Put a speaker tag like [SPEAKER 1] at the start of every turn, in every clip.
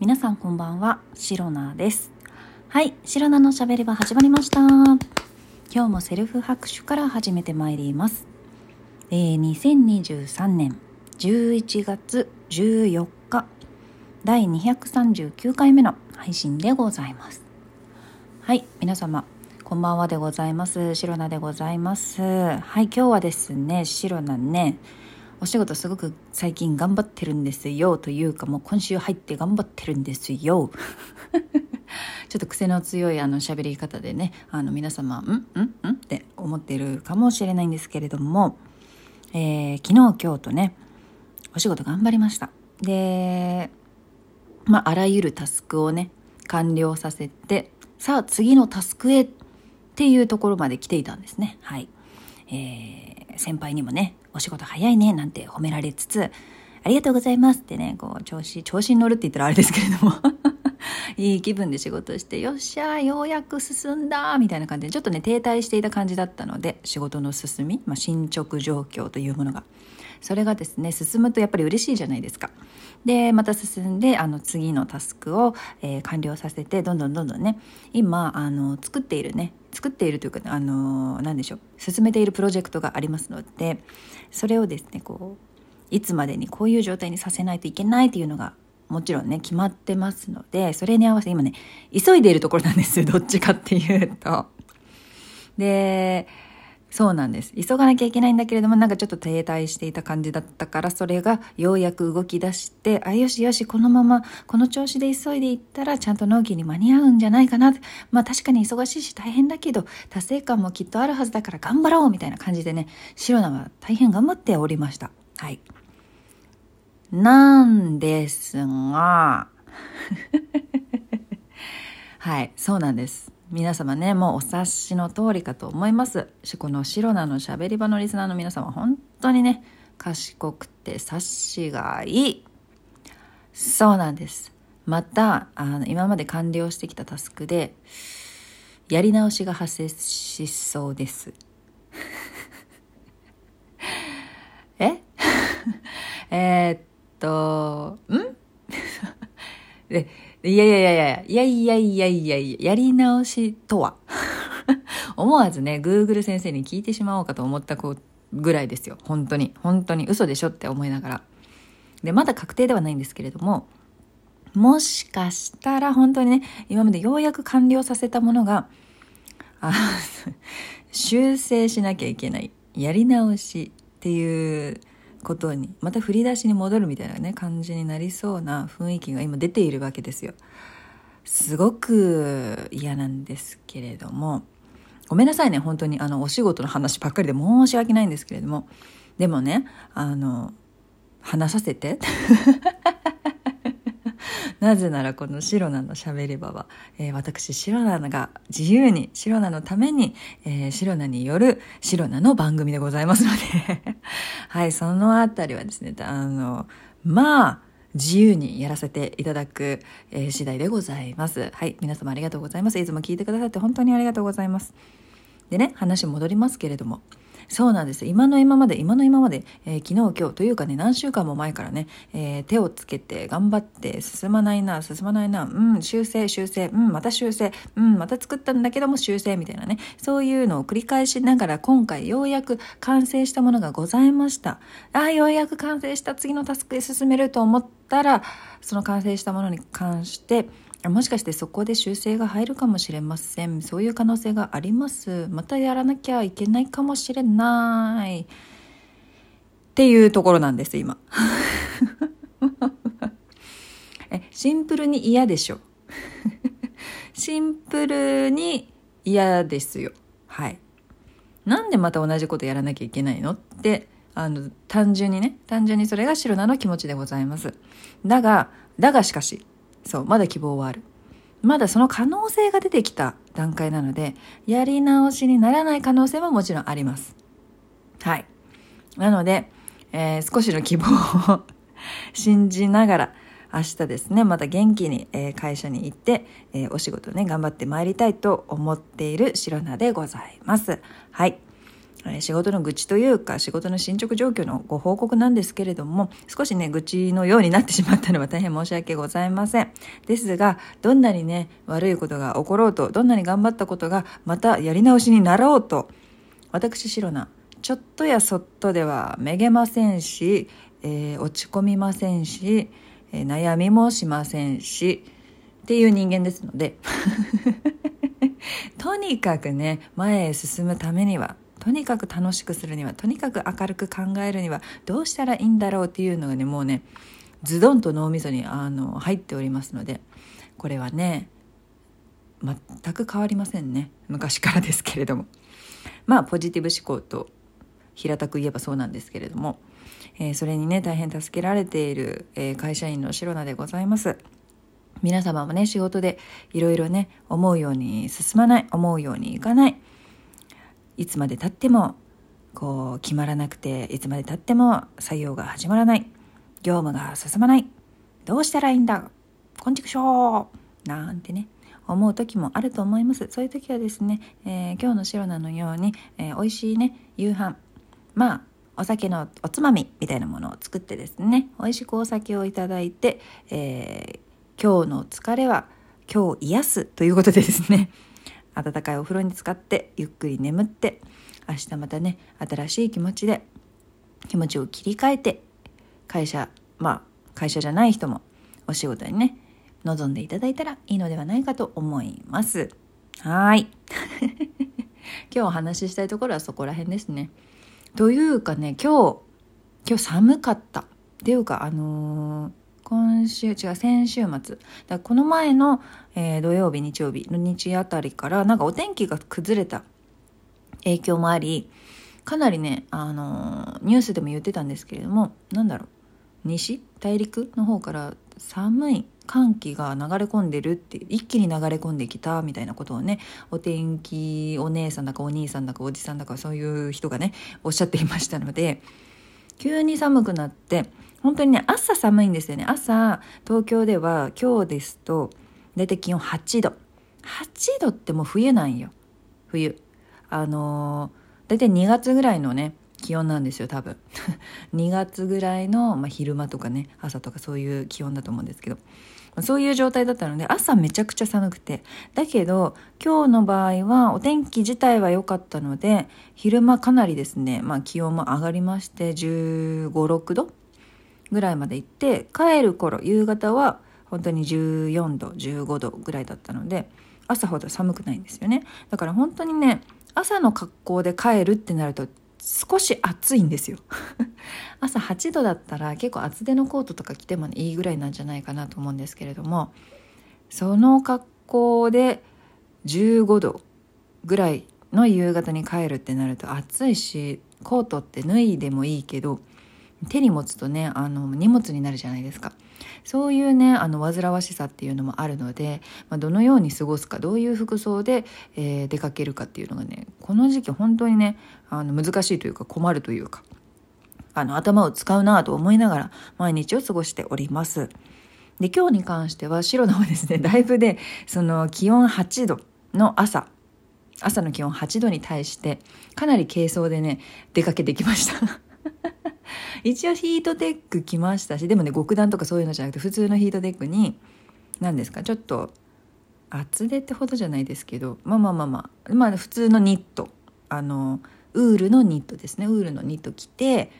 [SPEAKER 1] 皆さんこんばんは、シロナです。はい、シロナのしゃべり場始まりました。今日もセルフ拍手から始めてまいります。えー、2023年11月14日、第239回目の配信でございます。はい、皆様、こんばんはでございます。シロナでございます。はい、今日はですね、シロナね、お仕事すごく最近頑張ってるんですよというかもう今週入って頑張ってるんですよ。ちょっと癖の強いあの喋り方でねあの皆様んんんって思っているかもしれないんですけれども、えー昨日今日とねお仕事頑張りました。でまああらゆるタスクをね完了させてさあ次のタスクへっていうところまで来ていたんですね。はい。えー先輩にもねお仕事早いねなんて褒められつつありがとうございますってねこう調子調子に乗るって言ったらあれですけれども。いい気分で仕事してよっしゃようやく進んだみたいな感じでちょっとね停滞していた感じだったので仕事の進み、まあ、進捗状況というものがそれがですね進むとやっぱり嬉しいじゃないですか。でまた進んであの次のタスクを、えー完了させてどんどんどんどんね今あの作っているね作っているというかあの何でしょう進めているプロジェクトがありますのでそれをですねこういつまでにこういう状態にさせないといけないっていうのがもちろんね決まってますのでそれに合わせて今ね急いでいるところなんですどっちかっていうと。でそうなんです。急がなきゃいけないんだけれどもなんかちょっと停滞していた感じだったからそれがようやく動き出してあよしよしこのままこの調子で急いでいったらちゃんと納期に間に合うんじゃないかな。まあ確かに忙しいし大変だけど達成感もきっとあるはずだから頑張ろうみたいな感じでねシロナは大変頑張っておりました。はい。なんですが。はいそうなんです。皆様ねもうお察しの通りかと思います。しこのシロナのしゃべり場のリスナーの皆様本当にね賢くて察しがいい。そうなんです。またあの今まで完了してきたタスクでやり直しが発生しそうです。え？えっと、ん？で、いやいやいやいや、いやいやいやいやや、り直しとは？思わずね、Google 先生に聞いてしまおうかと思ったぐらいですよ。本当に。本当に嘘でしょって思いながら。で、まだ確定ではないんですけれども、もしかしたら本当にね、今までようやく完了させたものが、あ 修正しなきゃいけない。やり直しっていうことにまた振り出しに戻るみたいなね感じになりそうな雰囲気が今出ているわけですよ。すごく嫌なんですけれども。ごめんなさいね本当に。あのお仕事の話ばっかりで申し訳ないんですけれども。でもねあの話させて。なぜならこのシロナのしゃべり場は、えー私シロナが自由にシロナのために、えーシロナによるシロナの番組でございますので。はいそのあたりはですねあのまあ自由にやらせていただく、えー次第でございます。はい皆様ありがとうございます。いつも聞いてくださって本当にありがとうございます。でね話戻りますけれども。そうなんです。今の今まで今の今まで、えー昨日今日というかね何週間も前からね、えー手をつけて頑張って進まないな進まないなうん修正修正うんまた修正うんまた作ったんだけども修正みたいなねそういうのを繰り返しながら今回ようやく完成したものがございました。あーようやく完成した次のタスクへ進めると思ったらその完成したものに関してもしかしてそこで修正が入るかもしれません。そういう可能性があります。またやらなきゃいけないかもしれない。っていうところなんです今。えシンプルに嫌でしょ。シンプルに嫌ですよ。はい。なんでまた同じことやらなきゃいけないのってあの単純にね。単純にそれが白菜の気持ちでございます。だがだがしかしそうまだ希望はある。まだその可能性が出てきた段階なのでやり直しにならない可能性ももちろんあります。はい。なので、えー少しの希望を信じながら明日ですねまた元気に、えー会社に行って、えーお仕事ね頑張ってまいりたいと思っている白菜でございます。はい。仕事の愚痴というか仕事の進捗状況のご報告なんですけれども少しね愚痴のようになってしまったのは大変申し訳ございません。ですがどんなにね悪いことが起ころうとどんなに頑張ったことがまたやり直しになろうと私シロナちょっとやそっとではめげませんし、えー、落ち込みませんし、えー、悩みもしませんしっていう人間ですので とにかくね前へ進むためにはとにかく楽しくするにはとにかく明るく考えるにはどうしたらいいんだろうっていうのがねもうねズドンと脳みそにあの入っておりますのでこれはね全く変わりませんね。昔からですけれども。まあポジティブ思考と平たく言えばそうなんですけれども、えー、それにね大変助けられている、えー、会社員のシロナでございます。皆様もね仕事でいろいろね思うように進まない思うようにいかない。いつまでたってもこう決まらなくていつまでたっても採用が始まらない。業務が進まない。どうしたらいいんだ？こんちくしょう。なんてね思う時もあると思います。そういう時はですね、えー、今日の白菜のように、えー、美味しいね夕飯。まあお酒のおつまみみたいなものを作ってですね美味しくお酒をいただいて、えー、今日の疲れは今日癒すということでですね。温かいお風呂に浸かってゆっくり眠って明日またね新しい気持ちで気持ちを切り替えて会社まあ会社じゃない人もお仕事にね望んでいただいたらいいのではないかと思います。はい。今日お話ししたいところはそこら辺ですね。というかね今日今日寒かった。っていうかあのー今週違う先週末。だこの前の、えー、土曜日日曜日の日あたりからなんかお天気が崩れた。影響もありかなりね、あのー、ニュースでも言ってたんですけれどもなんだろう。西？大陸の方から寒い寒気が流れ込んでるって一気に流れ込んできたみたいなことをねお天気お姉さんだかお兄さんだかおじさんだかそういう人がねおっしゃっていましたので急に寒くなって本当にね朝寒いんですよね。朝東京では今日ですと大体気温8度。8度ってもう冬なんよ。冬。あのー、大体2月ぐらいのね気温なんですよ多分。2月ぐらいの、まあ、昼間とかね朝とかそういう気温だと思うんですけど。そういう状態だったので朝めちゃくちゃ寒くて。だけど今日の場合はお天気自体は良かったので昼間かなりですね、まあ、気温も上がりまして1 5 6度ぐらいまで行って帰る頃夕方は本当に14度15度ぐらいだったので朝ほど寒くないんですよね。だから本当にね朝の格好で帰るってなると少し暑いんですよ。朝8度だったら結構厚手のコートとか着ても、いいぐらいなんじゃないかなと思うんですけれどもその格好で15度ぐらいの夕方に帰るってなると暑いしコートって脱いでもいいけど手に持つとねあの荷物になるじゃないですか。そういうねあの煩わしさっていうのもあるので、まあ、どのように過ごすかどういう服装で、えー、出かけるかっていうのがねこの時期本当にねあの難しいというか困るというかあの頭を使うなと思いながら毎日を過ごしております。で今日に関しては白のはですね だいぶでその気温8度の朝朝の気温8度に対してかなり軽装でね出かけてきました一応ヒートテック着ましたしでもね極暖とかそういうのじゃなくて普通のヒートテックに何ですかちょっと厚手ってほどじゃないですけどまあまあまあまあまあ普通のニットあのウールのニットですね。ウールのニット着て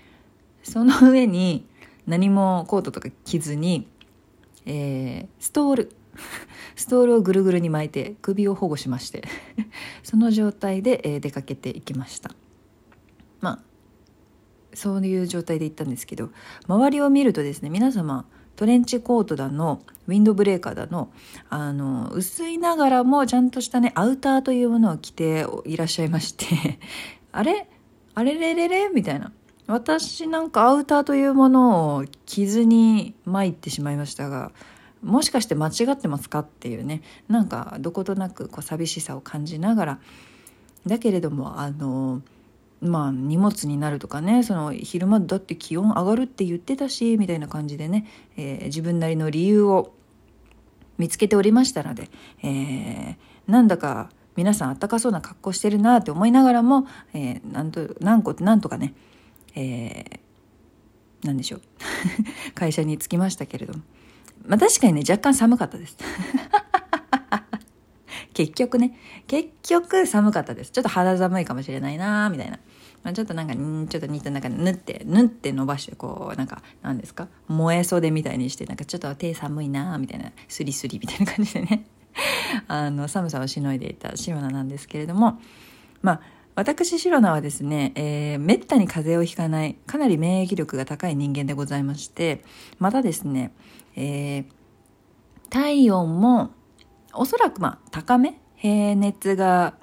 [SPEAKER 1] その上に何もコートとか着ずに、えー、ストール。ストールをぐるぐるに巻いて首を保護しましてその状態で、えー、出かけていきました。そういう状態で行ったんですけど周りを見るとですね皆様トレンチコートだのウィンドブレーカーだのあの薄いながらもちゃんとしたねアウターというものを着ていらっしゃいまして あれ？あれれれれ？みたいな。私なんかアウターというものを着ずに参ってしまいましたがもしかして間違ってますかっていうね。なんかどことなくこう寂しさを感じながら。だけれどもあのまあ荷物になるとかねその昼間だって気温上がるって言ってたしみたいな感じでね、えー、自分なりの理由を見つけておりましたので、えー、なんだか皆さんあったかそうな格好してるなって思いながらも、えー、なんと何個なんとかね、えー、なんでしょう。会社に着きましたけれども、まあ、確かにね若干寒かったです。結局ね結局寒かったです。ちょっと肌寒いかもしれないなみたいな。まあ、ちょっとなんかちょっと煮た中に縫って縫って伸ばしてこうなんか何ですか？燃え袖みたいにしてなんかちょっと手寒いなみたいな。スリスリみたいな感じでね。あの寒さをしのいでいたシロナなんですけれども。まあ私シロナはですね、えー、めったに風邪をひかないかなり免疫力が高い人間でございましてまたですね、えー、体温もおそらくまあ高め？平熱が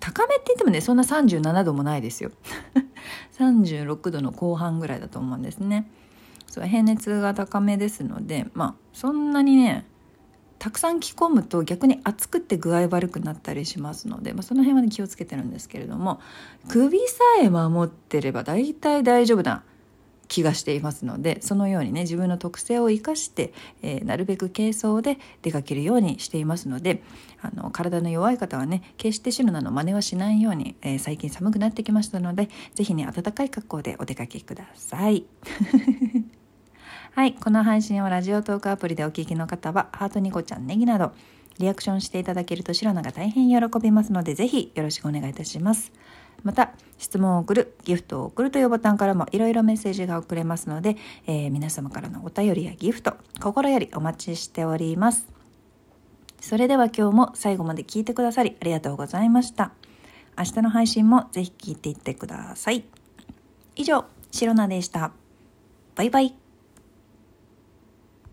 [SPEAKER 1] 高めって言ってもねそんな37度もないですよ。36度の後半ぐらいだと思うんですね。そう平熱が高めですのでまあそんなにねたくさん着込むと逆に暑くて具合悪くなったりしますので、まあ、その辺は、ね、気をつけてるんですけれども首さえ守ってれば大体大丈夫な気がしていますのでそのようにね自分の特性を生かして、えー、なるべく軽装で出かけるようにしていますのであの体の弱い方はね決してシルナの真似はしないように、えー、最近寒くなってきましたので是非ね暖かい格好でお出かけください。はい、この配信をラジオトークアプリでお聞きの方はハートニコちゃんネギなどリアクションしていただけるとシロナが大変喜びますので是非よろしくお願いいたします。また質問を送るギフトを送るというボタンからもいろいろメッセージが送れますので、えー、皆様からのお便りやギフト心よりお待ちしております。それでは今日も最後まで聞いてくださりありがとうございました。明日の配信もぜひ聞いていってください。以上シロナでした。バイバイ。